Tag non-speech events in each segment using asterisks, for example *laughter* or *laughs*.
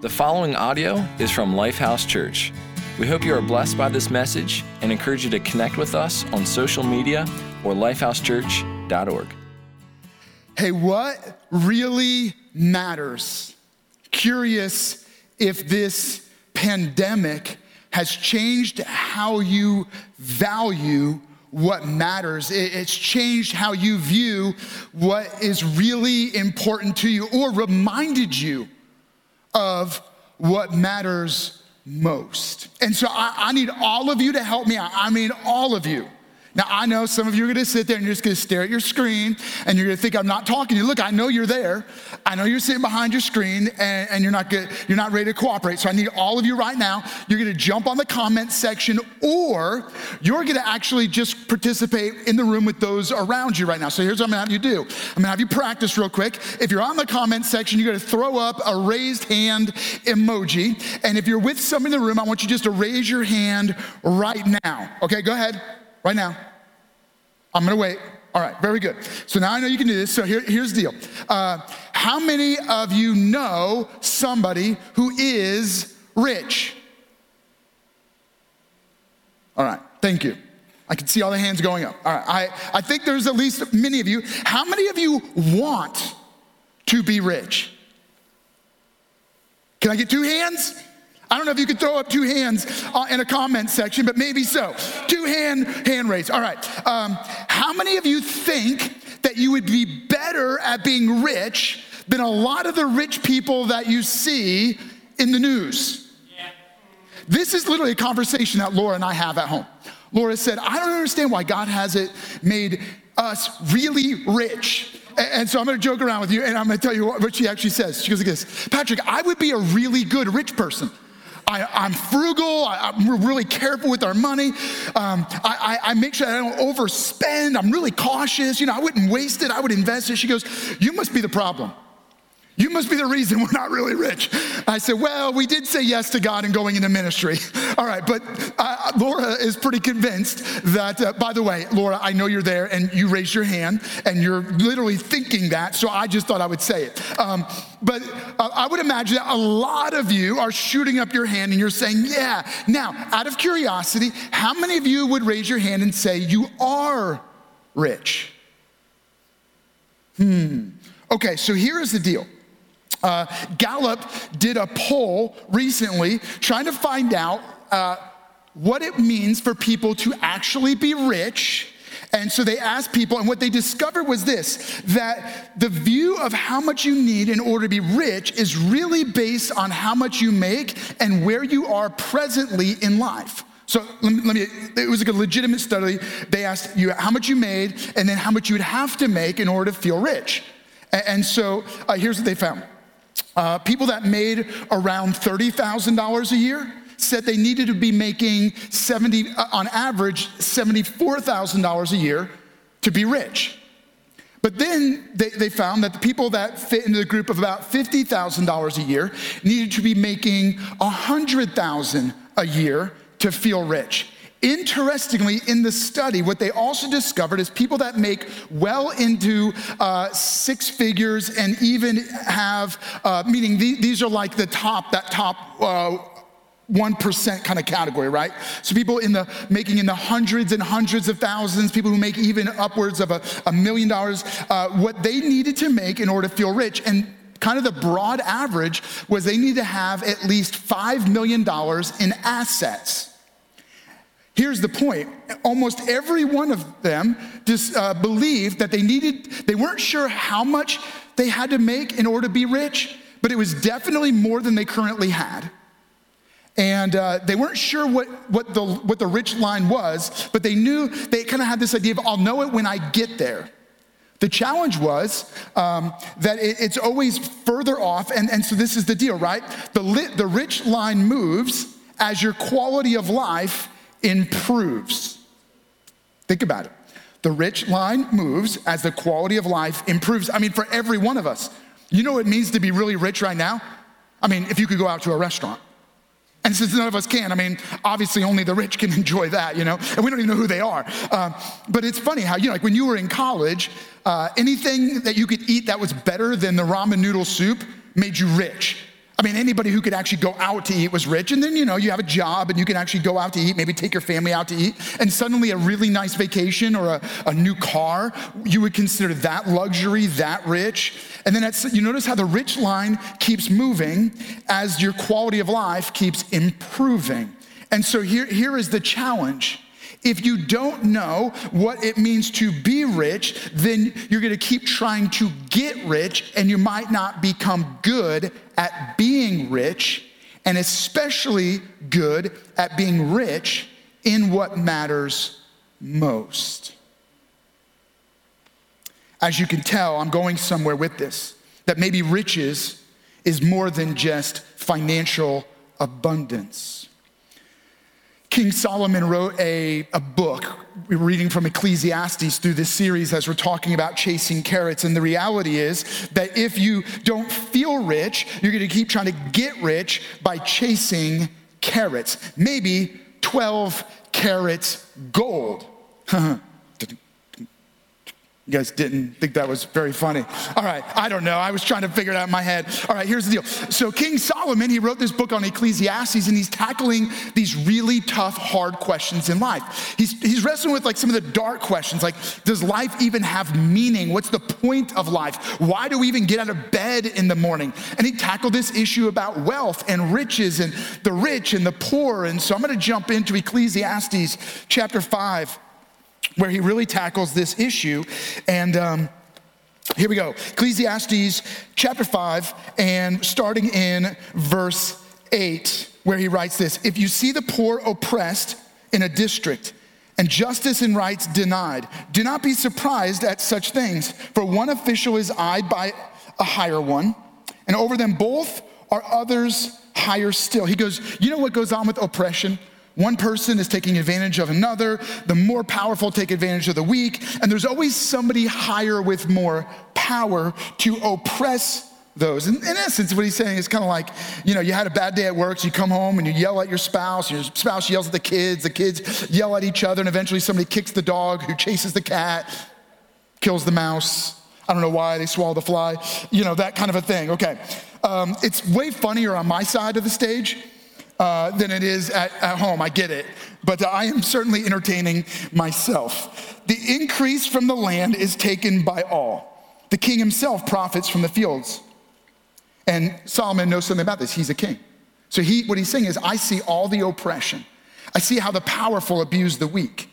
The following audio is from Lifehouse Church. We hope you are blessed by this message and encourage you to connect with us on social media or lifehousechurch.org. Hey, what really matters? Curious if this pandemic has changed how you value what matters. It's changed how you view what is really important to you or reminded you of what matters most. And so I, I need all of you to help me out. I mean, all of you now, I know some of you are gonna sit there and you're just gonna stare at your screen and you're gonna think I'm not talking to you. Look, I know you're there. I know you're sitting behind your screen and, and you're, not good, you're not ready to cooperate. So I need all of you right now. You're gonna jump on the comment section or you're gonna actually just participate in the room with those around you right now. So here's what I'm gonna have you do I'm gonna have you practice real quick. If you're on the comment section, you're gonna throw up a raised hand emoji. And if you're with someone in the room, I want you just to raise your hand right now. Okay, go ahead, right now. I'm gonna wait. All right, very good. So now I know you can do this. So here, here's the deal. Uh, how many of you know somebody who is rich? All right, thank you. I can see all the hands going up. All right, I, I think there's at least many of you. How many of you want to be rich? Can I get two hands? I don't know if you could throw up two hands uh, in a comment section, but maybe so. Two hand hand raise. All right. Um, how many of you think that you would be better at being rich than a lot of the rich people that you see in the news? Yeah. This is literally a conversation that Laura and I have at home. Laura said, I don't understand why God hasn't made us really rich. And so I'm gonna joke around with you and I'm gonna tell you what she actually says. She goes like this Patrick, I would be a really good rich person. I, am frugal. I, am really careful with our money. Um, I, I, I, make sure I don't overspend. I'm really cautious. You know, I wouldn't waste it. I would invest it. She goes, You must be the problem. You must be the reason we're not really rich. I said, Well, we did say yes to God and going into ministry. All right, but uh, Laura is pretty convinced that, uh, by the way, Laura, I know you're there and you raised your hand and you're literally thinking that, so I just thought I would say it. Um, but uh, I would imagine that a lot of you are shooting up your hand and you're saying, Yeah. Now, out of curiosity, how many of you would raise your hand and say, You are rich? Hmm. Okay, so here is the deal. Uh, Gallup did a poll recently trying to find out uh, what it means for people to actually be rich. And so they asked people, and what they discovered was this that the view of how much you need in order to be rich is really based on how much you make and where you are presently in life. So let me, let me, it was like a legitimate study. They asked you how much you made and then how much you would have to make in order to feel rich. And, and so uh, here's what they found uh, people that made around $30,000 a year said they needed to be making 70, uh, on average, $74,000 a year to be rich. But then they, they, found that the people that fit into the group of about $50,000 a year needed to be making 100,000 a year to feel rich. Interestingly, in the study, what they also discovered is people that make well into uh, six figures and even have, uh, meaning these are like the top, that top. Uh, 1% kind of category, right? So people in the making in the hundreds and hundreds of thousands, people who make even upwards of a, a million dollars, uh, what they needed to make in order to feel rich. And kind of the broad average was they need to have at least $5 million in assets. Here's the point almost every one of them just uh, believed that they needed, they weren't sure how much they had to make in order to be rich, but it was definitely more than they currently had. And uh, they weren't sure what, what, the, what the rich line was, but they knew, they kind of had this idea of, I'll know it when I get there. The challenge was um, that it, it's always further off, and, and so this is the deal, right? The, lit, the rich line moves as your quality of life improves. Think about it. The rich line moves as the quality of life improves. I mean, for every one of us. You know what it means to be really rich right now? I mean, if you could go out to a restaurant. And since none of us can, I mean, obviously only the rich can *laughs* enjoy that, you know? And we don't even know who they are. Uh, but it's funny how, you know, like when you were in college, uh, anything that you could eat that was better than the ramen noodle soup made you rich. I mean, anybody who could actually go out to eat was rich. And then, you know, you have a job and you can actually go out to eat, maybe take your family out to eat. And suddenly, a really nice vacation or a, a new car, you would consider that luxury, that rich. And then you notice how the rich line keeps moving as your quality of life keeps improving. And so here, here is the challenge. If you don't know what it means to be rich, then you're gonna keep trying to get rich and you might not become good at being rich, and especially good at being rich in what matters most. As you can tell, I'm going somewhere with this that maybe riches is more than just financial abundance. King Solomon wrote a, a book. We're reading from Ecclesiastes through this series as we're talking about chasing carrots. And the reality is that if you don't feel rich, you're gonna keep trying to get rich by chasing carrots. Maybe 12 carats gold. *laughs* You guys didn't think that was very funny. All right, I don't know. I was trying to figure it out in my head. All right, here's the deal. So, King Solomon, he wrote this book on Ecclesiastes, and he's tackling these really tough, hard questions in life. He's, he's wrestling with like some of the dark questions, like, does life even have meaning? What's the point of life? Why do we even get out of bed in the morning? And he tackled this issue about wealth and riches and the rich and the poor. And so, I'm going to jump into Ecclesiastes chapter 5 where he really tackles this issue. And um, here we go Ecclesiastes chapter 5, and starting in verse 8, where he writes this If you see the poor oppressed in a district, and justice and rights denied. Do not be surprised at such things, for one official is eyed by a higher one, and over them both are others higher still. He goes, You know what goes on with oppression? One person is taking advantage of another. The more powerful take advantage of the weak. And there's always somebody higher with more power to oppress those. In, in essence, what he's saying is kind of like, you know, you had a bad day at work, so you come home and you yell at your spouse, your spouse yells at the kids, the kids yell at each other, and eventually somebody kicks the dog who chases the cat, kills the mouse. I don't know why they swallow the fly, you know, that kind of a thing. Okay. Um, it's way funnier on my side of the stage uh, than it is at, at home. I get it. But I am certainly entertaining myself. The increase from the land is taken by all. The king himself profits from the fields. And Solomon knows something about this. He's a king. So he, what he's saying is, I see all the oppression. I see how the powerful abuse the weak.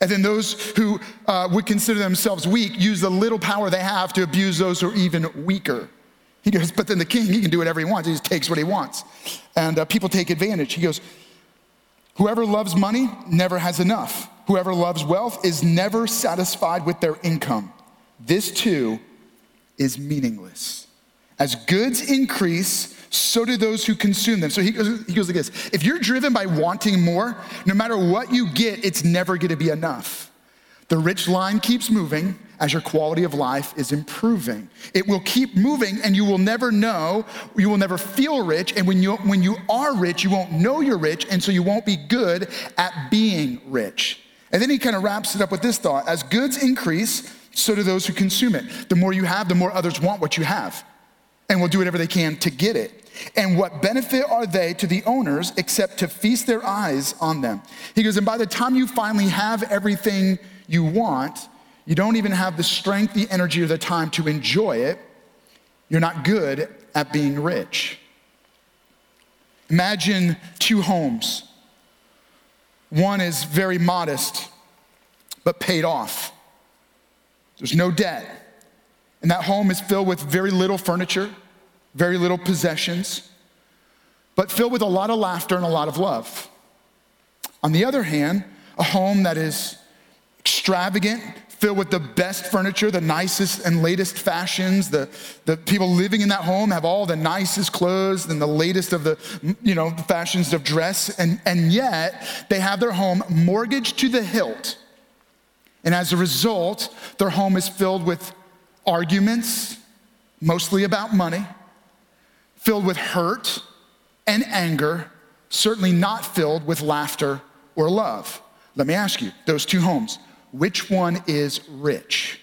And then those who uh, would consider themselves weak use the little power they have to abuse those who are even weaker. He goes, but then the king, he can do whatever he wants. He just takes what he wants. And uh, people take advantage. He goes, whoever loves money never has enough. Whoever loves wealth is never satisfied with their income. This too is meaningless. As goods increase, so do those who consume them. So he goes, he goes like this If you're driven by wanting more, no matter what you get, it's never gonna be enough. The rich line keeps moving, as your quality of life is improving. It will keep moving and you will never know, you will never feel rich. And when you, when you are rich, you won't know you're rich, and so you won't be good at being rich. And then he kind of wraps it up with this thought as goods increase, so do those who consume it. The more you have, the more others want what you have and will do whatever they can to get it. And what benefit are they to the owners except to feast their eyes on them? He goes, and by the time you finally have everything you want, you don't even have the strength, the energy, or the time to enjoy it. You're not good at being rich. Imagine two homes. One is very modest, but paid off. There's no debt. And that home is filled with very little furniture, very little possessions, but filled with a lot of laughter and a lot of love. On the other hand, a home that is extravagant, filled with the best furniture, the nicest and latest fashions. The, the people living in that home have all the nicest clothes and the latest of the, you know, fashions of dress. And, and yet they have their home mortgaged to the hilt. And as a result, their home is filled with arguments, mostly about money, filled with hurt and anger, certainly not filled with laughter or love. Let me ask you those two homes which one is rich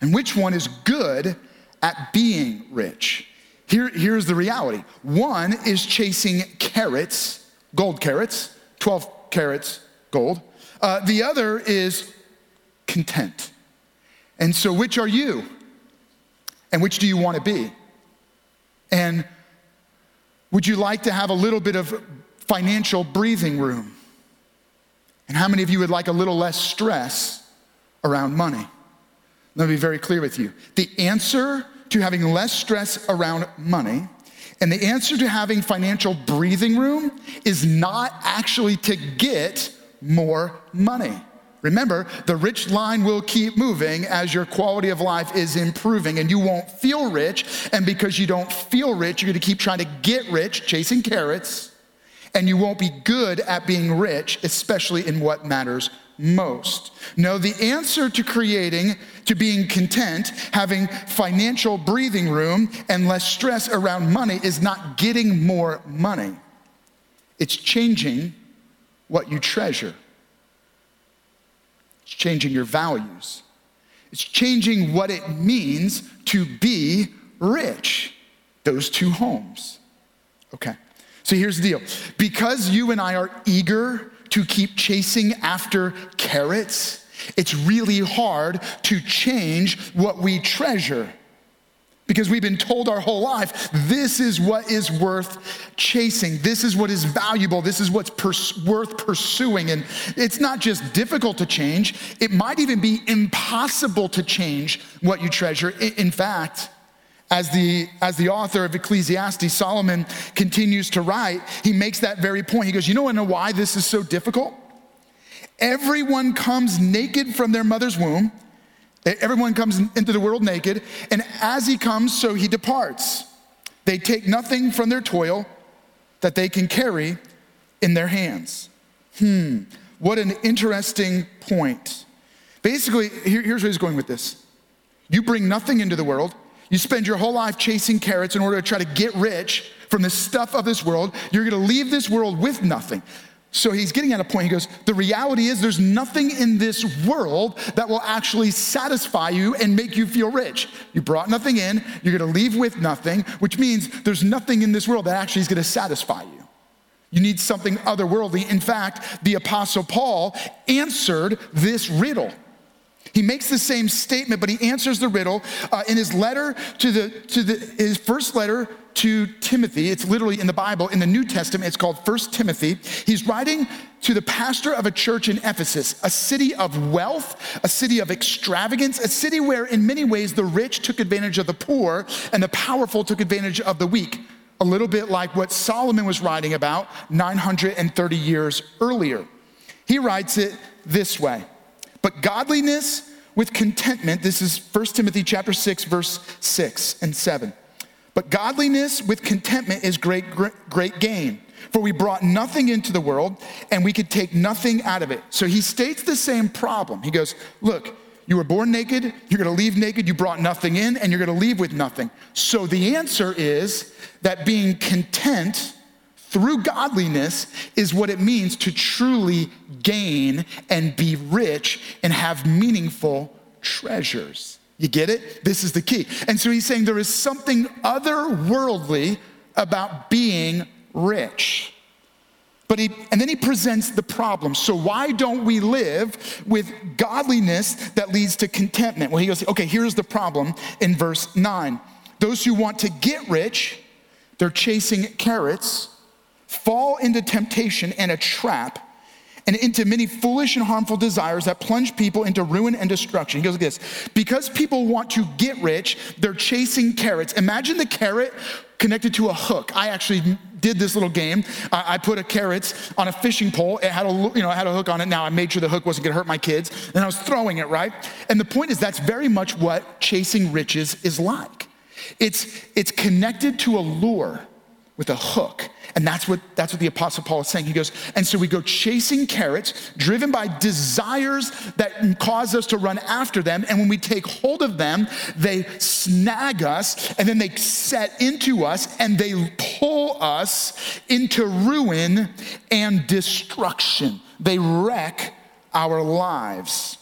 and which one is good at being rich. Here, here's the reality one is chasing carrots, gold carrots, 12 carats gold. Uh, the other is content. And so, which are you? And which do you want to be? And would you like to have a little bit of financial breathing room? And how many of you would like a little less stress around money? Let me be very clear with you. The answer to having less stress around money and the answer to having financial breathing room is not actually to get more money. Remember, the rich line will keep moving as your quality of life is improving, and you won't feel rich. And because you don't feel rich, you're gonna keep trying to get rich, chasing carrots, and you won't be good at being rich, especially in what matters most. No, the answer to creating, to being content, having financial breathing room, and less stress around money is not getting more money, it's changing what you treasure. It's changing your values. It's changing what it means to be rich. Those two homes. Okay. So here's the deal. Because you and I are eager to keep chasing after carrots, it's really hard to change what we treasure because we've been told our whole life this is what is worth chasing. This is what is valuable. This is what's pers- worth pursuing. And it's not just difficult to change, it might even be impossible to change what you treasure. In fact, as the, as the author of Ecclesiastes, Solomon continues to write, he makes that very point. He goes, You know, know why this is so difficult? Everyone comes naked from their mother's womb Everyone comes into the world naked, and as he comes, so he departs. They take nothing from their toil that they can carry in their hands. Hmm, what an interesting point. Basically, here, here's where he's going with this you bring nothing into the world, you spend your whole life chasing carrots in order to try to get rich from the stuff of this world. You're gonna leave this world with nothing. So he's getting at a point. He goes, The reality is, there's nothing in this world that will actually satisfy you and make you feel rich. You brought nothing in, you're gonna leave with nothing, which means there's nothing in this world that actually is gonna satisfy you. You need something otherworldly. In fact, the Apostle Paul answered this riddle. He makes the same statement, but he answers the riddle uh, in his letter to the to the his first letter to Timothy. It's literally in the Bible in the New Testament. It's called First Timothy. He's writing to the pastor of a church in Ephesus, a city of wealth, a city of extravagance, a city where in many ways the rich took advantage of the poor and the powerful took advantage of the weak. A little bit like what Solomon was writing about 930 years earlier. He writes it this way. But godliness with contentment, this is 1 Timothy chapter 6 verse 6 and 7. But godliness with contentment is great great, gain. For we brought nothing into the world and we could take nothing out of it. So he states the same problem. He goes, Look, you were born naked, you're gonna leave naked, you brought nothing in, and you're gonna leave with nothing. So the answer is that being content through godliness is what it means to truly gain and be rich and have meaningful treasures. You get it? This is the key. And so he's saying there is something otherworldly about being rich. But he, and then he presents the problem. So, why don't we live with godliness that leads to contentment? Well, he goes, okay, here's the problem in verse 9. Those who want to get rich, they're chasing carrots, fall into temptation and a trap and into many foolish and harmful desires that plunge people into ruin and destruction. He goes like this because people want to get rich, they're chasing carrots. Imagine the carrot connected to a hook. I actually did this little game. I, put a carrot on a fishing pole. It had a you know had a hook on it. Now I made sure the hook wasn't going to hurt my kids, and I was throwing it right. And the point is that's very much what chasing riches is like. It's it's connected to a lure with a hook. And that's what, that's what the Apostle Paul is saying. He goes, and so we go chasing carrots, driven by desires that cause us to run after them. And when we take hold of them, they snag us, and then they set into us, and they pull us into ruin and destruction. They wreck our lives.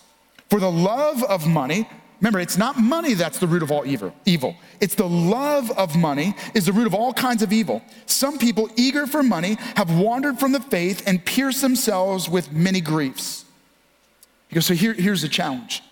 For the love of money, Remember, it's not money that's the root of all evil. Evil. It's the love of money is the root of all kinds of evil. Some people eager for money have wandered from the faith and pierced themselves with many griefs. Because so here, here's the challenge.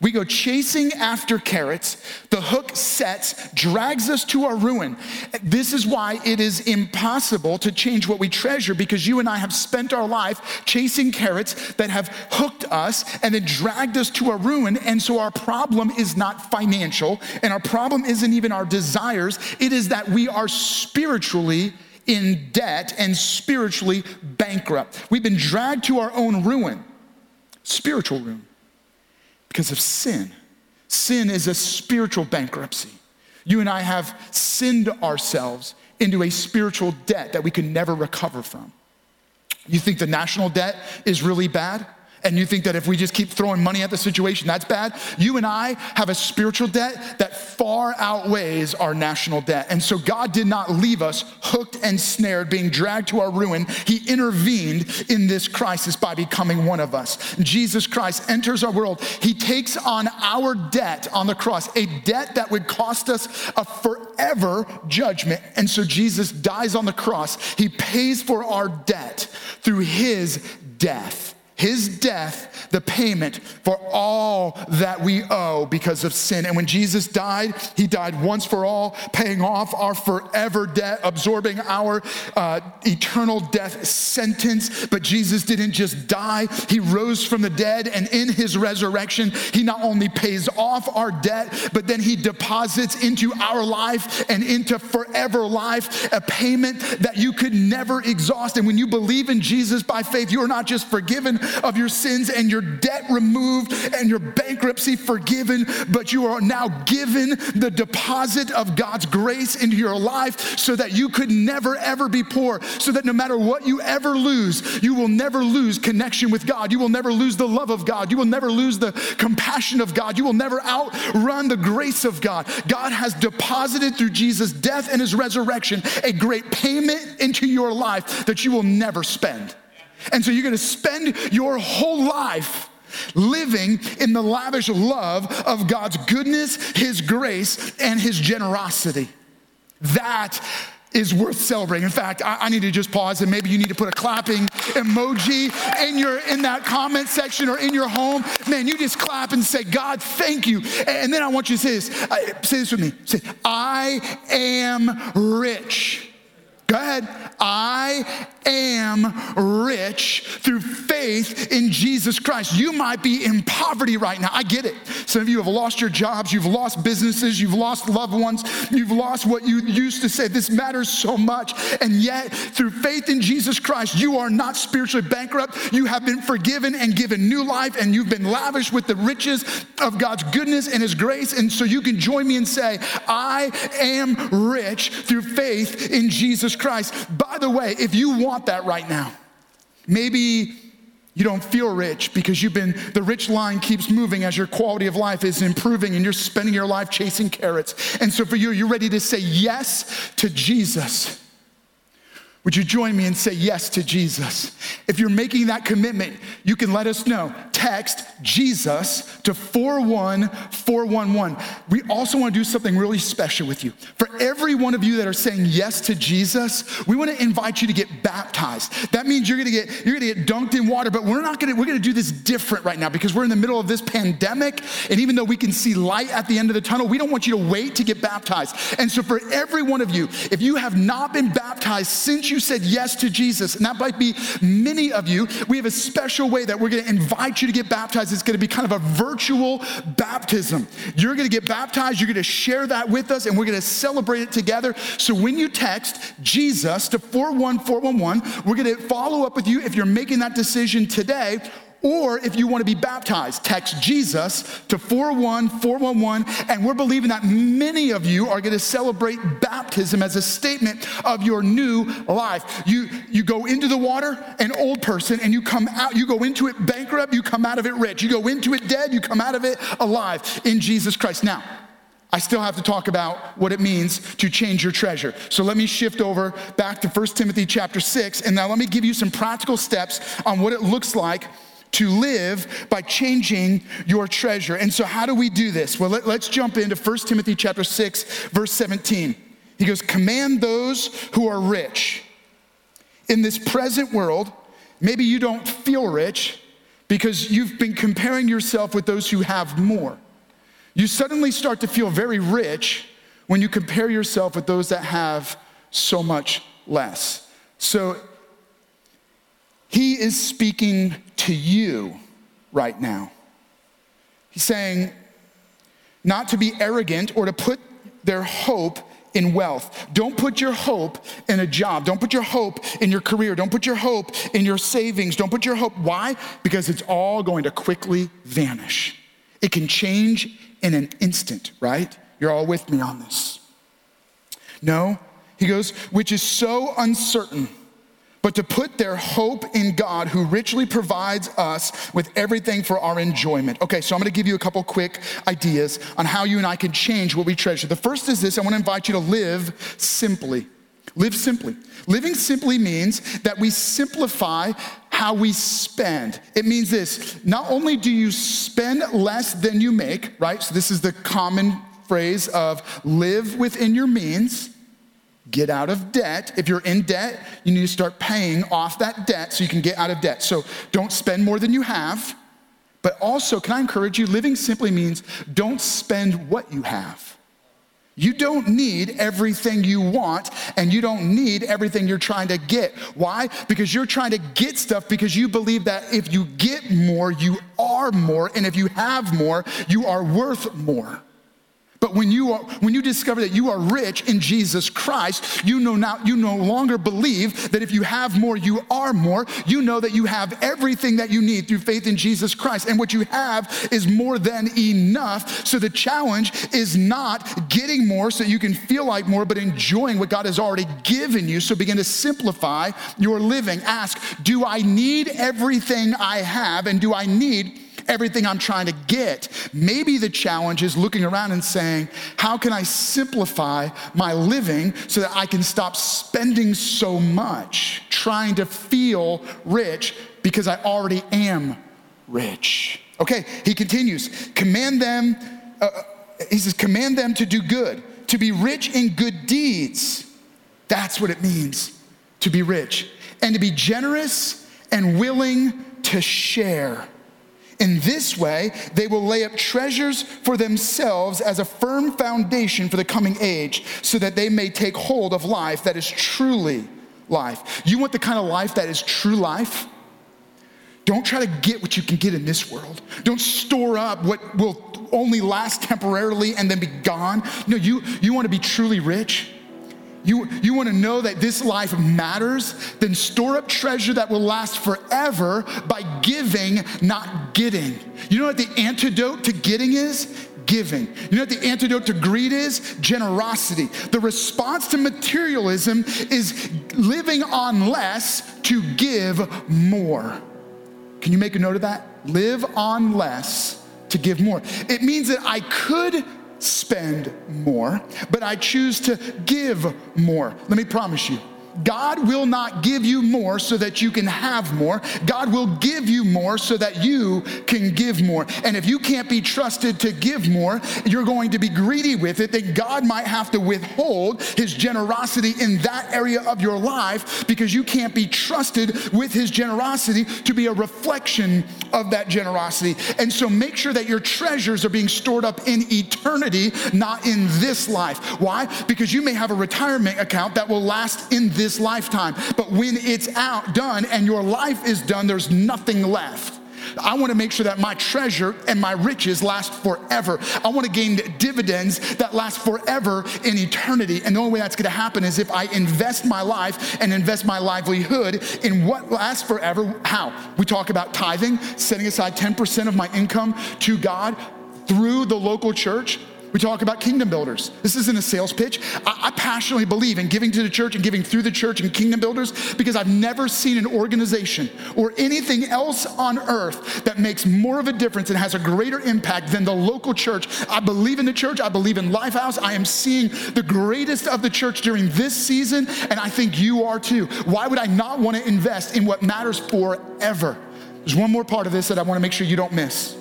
We go chasing after carrots. The hook sets, drags us to our ruin. This is why it is impossible to change what we treasure because you and I have spent our life chasing carrots that have hooked us and then dragged us to our ruin. And so our problem is not financial and our problem isn't even our desires. It is that we are spiritually in debt and spiritually bankrupt. We've been dragged to our own ruin, spiritual ruin because of sin. Sin is a spiritual bankruptcy. You and I have sinned ourselves into a spiritual debt that we can never recover from. You think the national debt is really bad? And you think that if we just keep throwing money at the situation, that's bad. You and I have a spiritual debt that far outweighs our national debt. And so God did not leave us hooked and snared, being dragged to our ruin. He intervened in this crisis by becoming one of us. Jesus Christ enters our world. He takes on our debt on the cross, a debt that would cost us a forever judgment. And so Jesus dies on the cross. He pays for our debt through his death. His death, the payment for all that we owe because of sin. And when Jesus died, he died once for all, paying off our forever debt, absorbing our uh, eternal death sentence. But Jesus didn't just die, he rose from the dead. And in his resurrection, he not only pays off our debt, but then he deposits into our life and into forever life a payment that you could never exhaust. And when you believe in Jesus by faith, you are not just forgiven of your sins and your debt removed and your bankruptcy forgiven, but you are now given the deposit of God's grace into your life so that you could never ever be poor, so that no matter what you ever lose, you will never lose connection with God. You will never lose the love of God. You will never lose the compassion of God. You will never outrun the grace of God. God has deposited through Jesus' death and his resurrection a great payment into your life that you will never spend. And so you're gonna spend your whole life living in the lavish love of God's goodness, His grace, and His generosity. That is worth celebrating. In fact, I, I, need to just pause and maybe you need to put a clapping emoji in your in that comment section or in your home. Man, you just clap and say, God, thank you. And then I want you to say this. Uh, say this with me. Say, I am rich. Go ahead. I am rich through faith in Jesus Christ. You might be in poverty right now. I get it. Some of you have lost your jobs, you've lost businesses, you've lost loved ones, you've lost what you used to say. This matters so much. And yet, through faith in Jesus Christ, you are not spiritually bankrupt. You have been forgiven and given new life, and you've been lavished with the riches of God's goodness and His grace. And so you can join me and say, I am rich through faith in Jesus Christ. By the way, if you want want that right now. Maybe you don't feel rich because you've been, the rich line keeps moving as your quality of life is improving and you're spending your life chasing carrots. And so for you, you're ready to say yes to Jesus. Would you join me and say yes to Jesus? If you're making that commitment, you can let us know. Text Jesus to 41411. We also want to do something really special with you. For every one of you that are saying yes to Jesus, we want to invite you to get baptized. That means you're going to get you're going to get dunked in water, but we're not going to we're going to do this different right now because we're in the middle of this pandemic and even though we can see light at the end of the tunnel, we don't want you to wait to get baptized. And so for every one of you, if you have not been baptized since you you said yes to Jesus, and that might be many of you, we have a special way that we're gonna invite you to get baptized. It's gonna be kind of a virtual baptism. You're gonna get baptized, you're gonna share that with us, and we're gonna celebrate it together. So when you text Jesus to 41411, we're gonna follow up with you if you're making that decision today or if you want to be baptized, text Jesus to 41411. And we're believing that many of you are going to celebrate baptism as a statement of your new life. You, you go into the water, an old person, and you come out, you go into it bankrupt, you come out of it rich. You go into it dead, you come out of it alive in Jesus Christ. Now, I still have to talk about what it means to change your treasure. So let me shift over back to 1 Timothy chapter 6, and now let me give you some practical steps on what it looks like to live by changing your treasure. And so, how do we do this? Well, let, us jump into 1 Timothy chapter 6, verse 17. He goes, Command those who are rich. In this present world, maybe you don't feel rich because you've been comparing yourself with those who have more. You suddenly start to feel very rich when you compare yourself with those that have so much less. So he is speaking to you right now. He's saying not to be arrogant or to put their hope in wealth. Don't put your hope in a job. Don't put your hope in your career. Don't put your hope in your savings. Don't put your hope. Why? Because it's all going to quickly vanish. It can change in an instant, right? You're all with me on this. No, he goes, which is so uncertain but to put their hope in God who richly provides us with everything for our enjoyment. Okay, so I'm gonna give you a couple quick ideas on how you and I can change what we treasure. The first is this I wanna invite you to live simply. Live simply. Living simply means that we simplify how we spend. It means this not only do you spend less than you make, right? So, this is the common phrase of live within your means get out of debt. If you're in debt, you need to start paying off that debt so you can get out of debt. So don't spend more than you have. But also, can I encourage you? Living simply means don't spend what you have. You don't need everything you want, and you don't need everything you're trying to get. Why? Because you're trying to get stuff because you believe that if you get more, you are more, and if you have more, you are worth more. But when you, are, when you discover that you are rich in Jesus Christ, you, know now, you no longer believe that if you have more, you are more. You know that you have everything that you need through faith in Jesus Christ. And what you have is more than enough. So the challenge is not getting more so you can feel like more, but enjoying what God has already given you. So begin to simplify your living. Ask, do I need everything I have? And do I need everything I'm trying to get. Maybe the challenge is looking around and saying, How can I simplify my living so that I can stop spending so much trying to feel rich because I already am rich? Okay, he continues, command them, uh, uh he says, command them to do good, to be rich in good deeds. That's what it means to be rich, and to be generous and willing to share. In this way, they will lay up treasures for themselves as a firm foundation for the coming age, so that they may take hold of life that is truly life. You want the kind of life that is true life? Don't try to get what you can get in this world. Don't store up what will only last temporarily and then be gone. No, you, you want to be truly rich you, you want to know that this life matters, then store up treasure that will last forever by giving, not getting. You know what the antidote to getting is? Giving. You know what the antidote to greed is? Generosity. The response to materialism is living on less to give more. Can you make a note of that? Live on less to give more. It means that I could spend more, but I choose to give more. Let me promise you God will not give you more so that you can have more. God will give you more so that you can give more. And if you can't be trusted to give more, you're going to be greedy with it, then God might have to withhold his generosity in that area of your life because you can't be trusted with his generosity to be a reflection of that generosity. And so make sure that your treasures are being stored up in eternity, not in this life. Why? Because you may have a retirement account that will last in this this lifetime. But when it's out, done, and your life is done, there's nothing left. I want to make sure that my treasure and my riches last forever. I want to gain dividends that last forever in eternity. And the only way that's going to happen is if I invest my life and invest my livelihood in what lasts forever. How? We talk about tithing, setting aside 10% of my income to God through the local church. We talk about kingdom builders. This isn't a sales pitch. I, I, passionately believe in giving to the church and giving through the church and kingdom builders because I've never seen an organization or anything else on earth that makes more of a difference and has a greater impact than the local church. I believe in the church. I believe in Lifehouse. I am seeing the greatest of the church during this season, and I think you are too. Why would I not want to invest in what matters forever? There's one more part of this that I want to make sure you don't miss.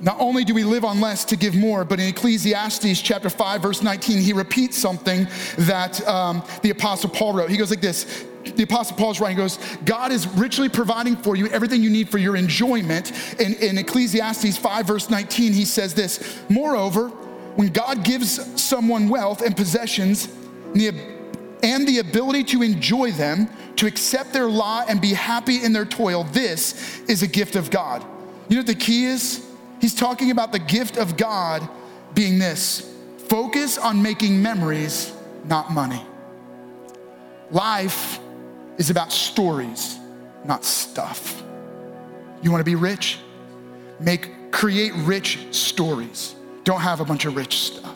Not only do we live on less to give more, but in Ecclesiastes chapter 5, verse 19, he repeats something that um, the Apostle Paul wrote. He goes like this the Apostle Paul's writing, goes, God is richly providing for you everything you need for your enjoyment. In, in Ecclesiastes 5, verse 19, he says this Moreover, when God gives someone wealth and possessions and the, and the ability to enjoy them, to accept their lot and be happy in their toil, this is a gift of God. You know what the key is? He's talking about the gift of God being this focus on making memories, not money. Life is about stories, not stuff. You want to be rich? Make create rich stories. Don't have a bunch of rich stuff.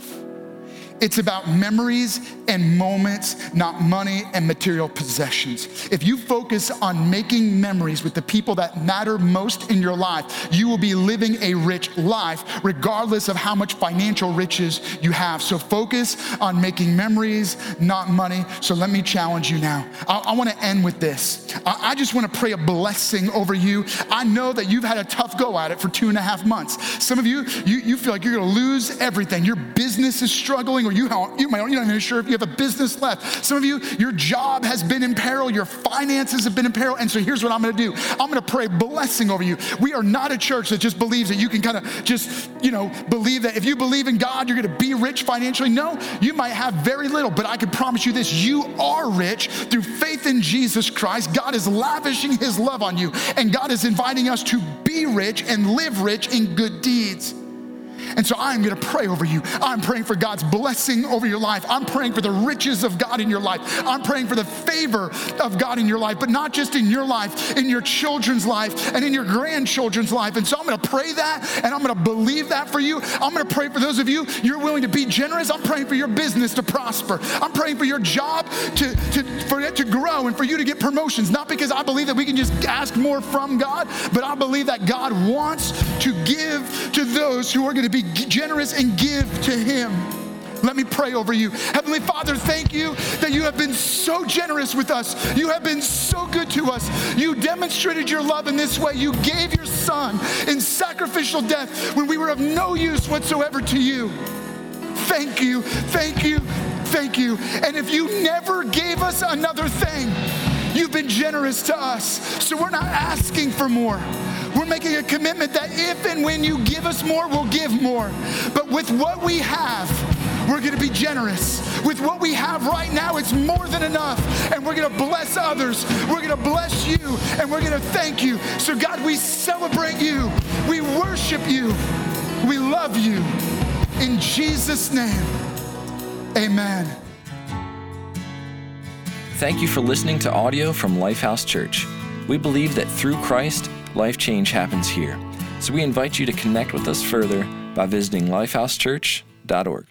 It's about memories and moments, not money and material possessions. If you focus on making memories with the people that matter most in your life, you will be living a rich life, regardless of how much financial riches you have. So focus on making memories, not money. So let me challenge you now. I, I want to end with this. I, I just want to pray a blessing over you. I know that you've had a tough go at it for two and a half months. Some of you, you, you feel like you're to lose everything. Your business is struggling you, you might, not even sure if you have a business left. Some of you, your job has been in peril, your finances have been in peril. And so here's what I'm gonna do I'm gonna pray blessing over you. We are not a church that just believes that you can kind of just, you know, believe that if you believe in God, you're gonna be rich financially. No, you might have very little, but I can promise you this you are rich through faith in Jesus Christ. God is lavishing his love on you, and God is inviting us to be rich and live rich in good deeds. And so I'm gonna pray over you. I'm praying for God's blessing over your life. I'm praying for the riches of God in your life. I'm praying for the favor of God in your life, but not just in your life, in your children's life and in your grandchildren's life. And so I'm gonna pray that and I'm gonna believe that for you. I'm gonna pray for those of you, you're willing to be generous. I'm praying for your business to prosper. I'm praying for your job to, to for it to grow and for you to get promotions. Not because I believe that we can just ask more from God, but I believe that God wants to give to those who are gonna be generous and give to Him. Let me pray over you. Heavenly Father, thank you that you have been so generous with us. You have been so good to us. You demonstrated your love in this way. You gave your Son in sacrificial death when we were of no use whatsoever to you. Thank you, thank you, thank you. And if you never gave us another thing, you've been generous to us. So we're not asking for more. We're making a commitment that if and when you give us more, we'll give more. But with what we have, we're gonna be generous. With what we have right now, it's more than enough. And we're gonna bless others. We're gonna bless you and we're gonna thank you. So, God, we celebrate you. We worship you. We love you. In Jesus' name, amen. Thank you for listening to audio from Lifehouse Church. We believe that through Christ, life change happens here. So we invite you to connect with us further by visiting lifehousechurch.org.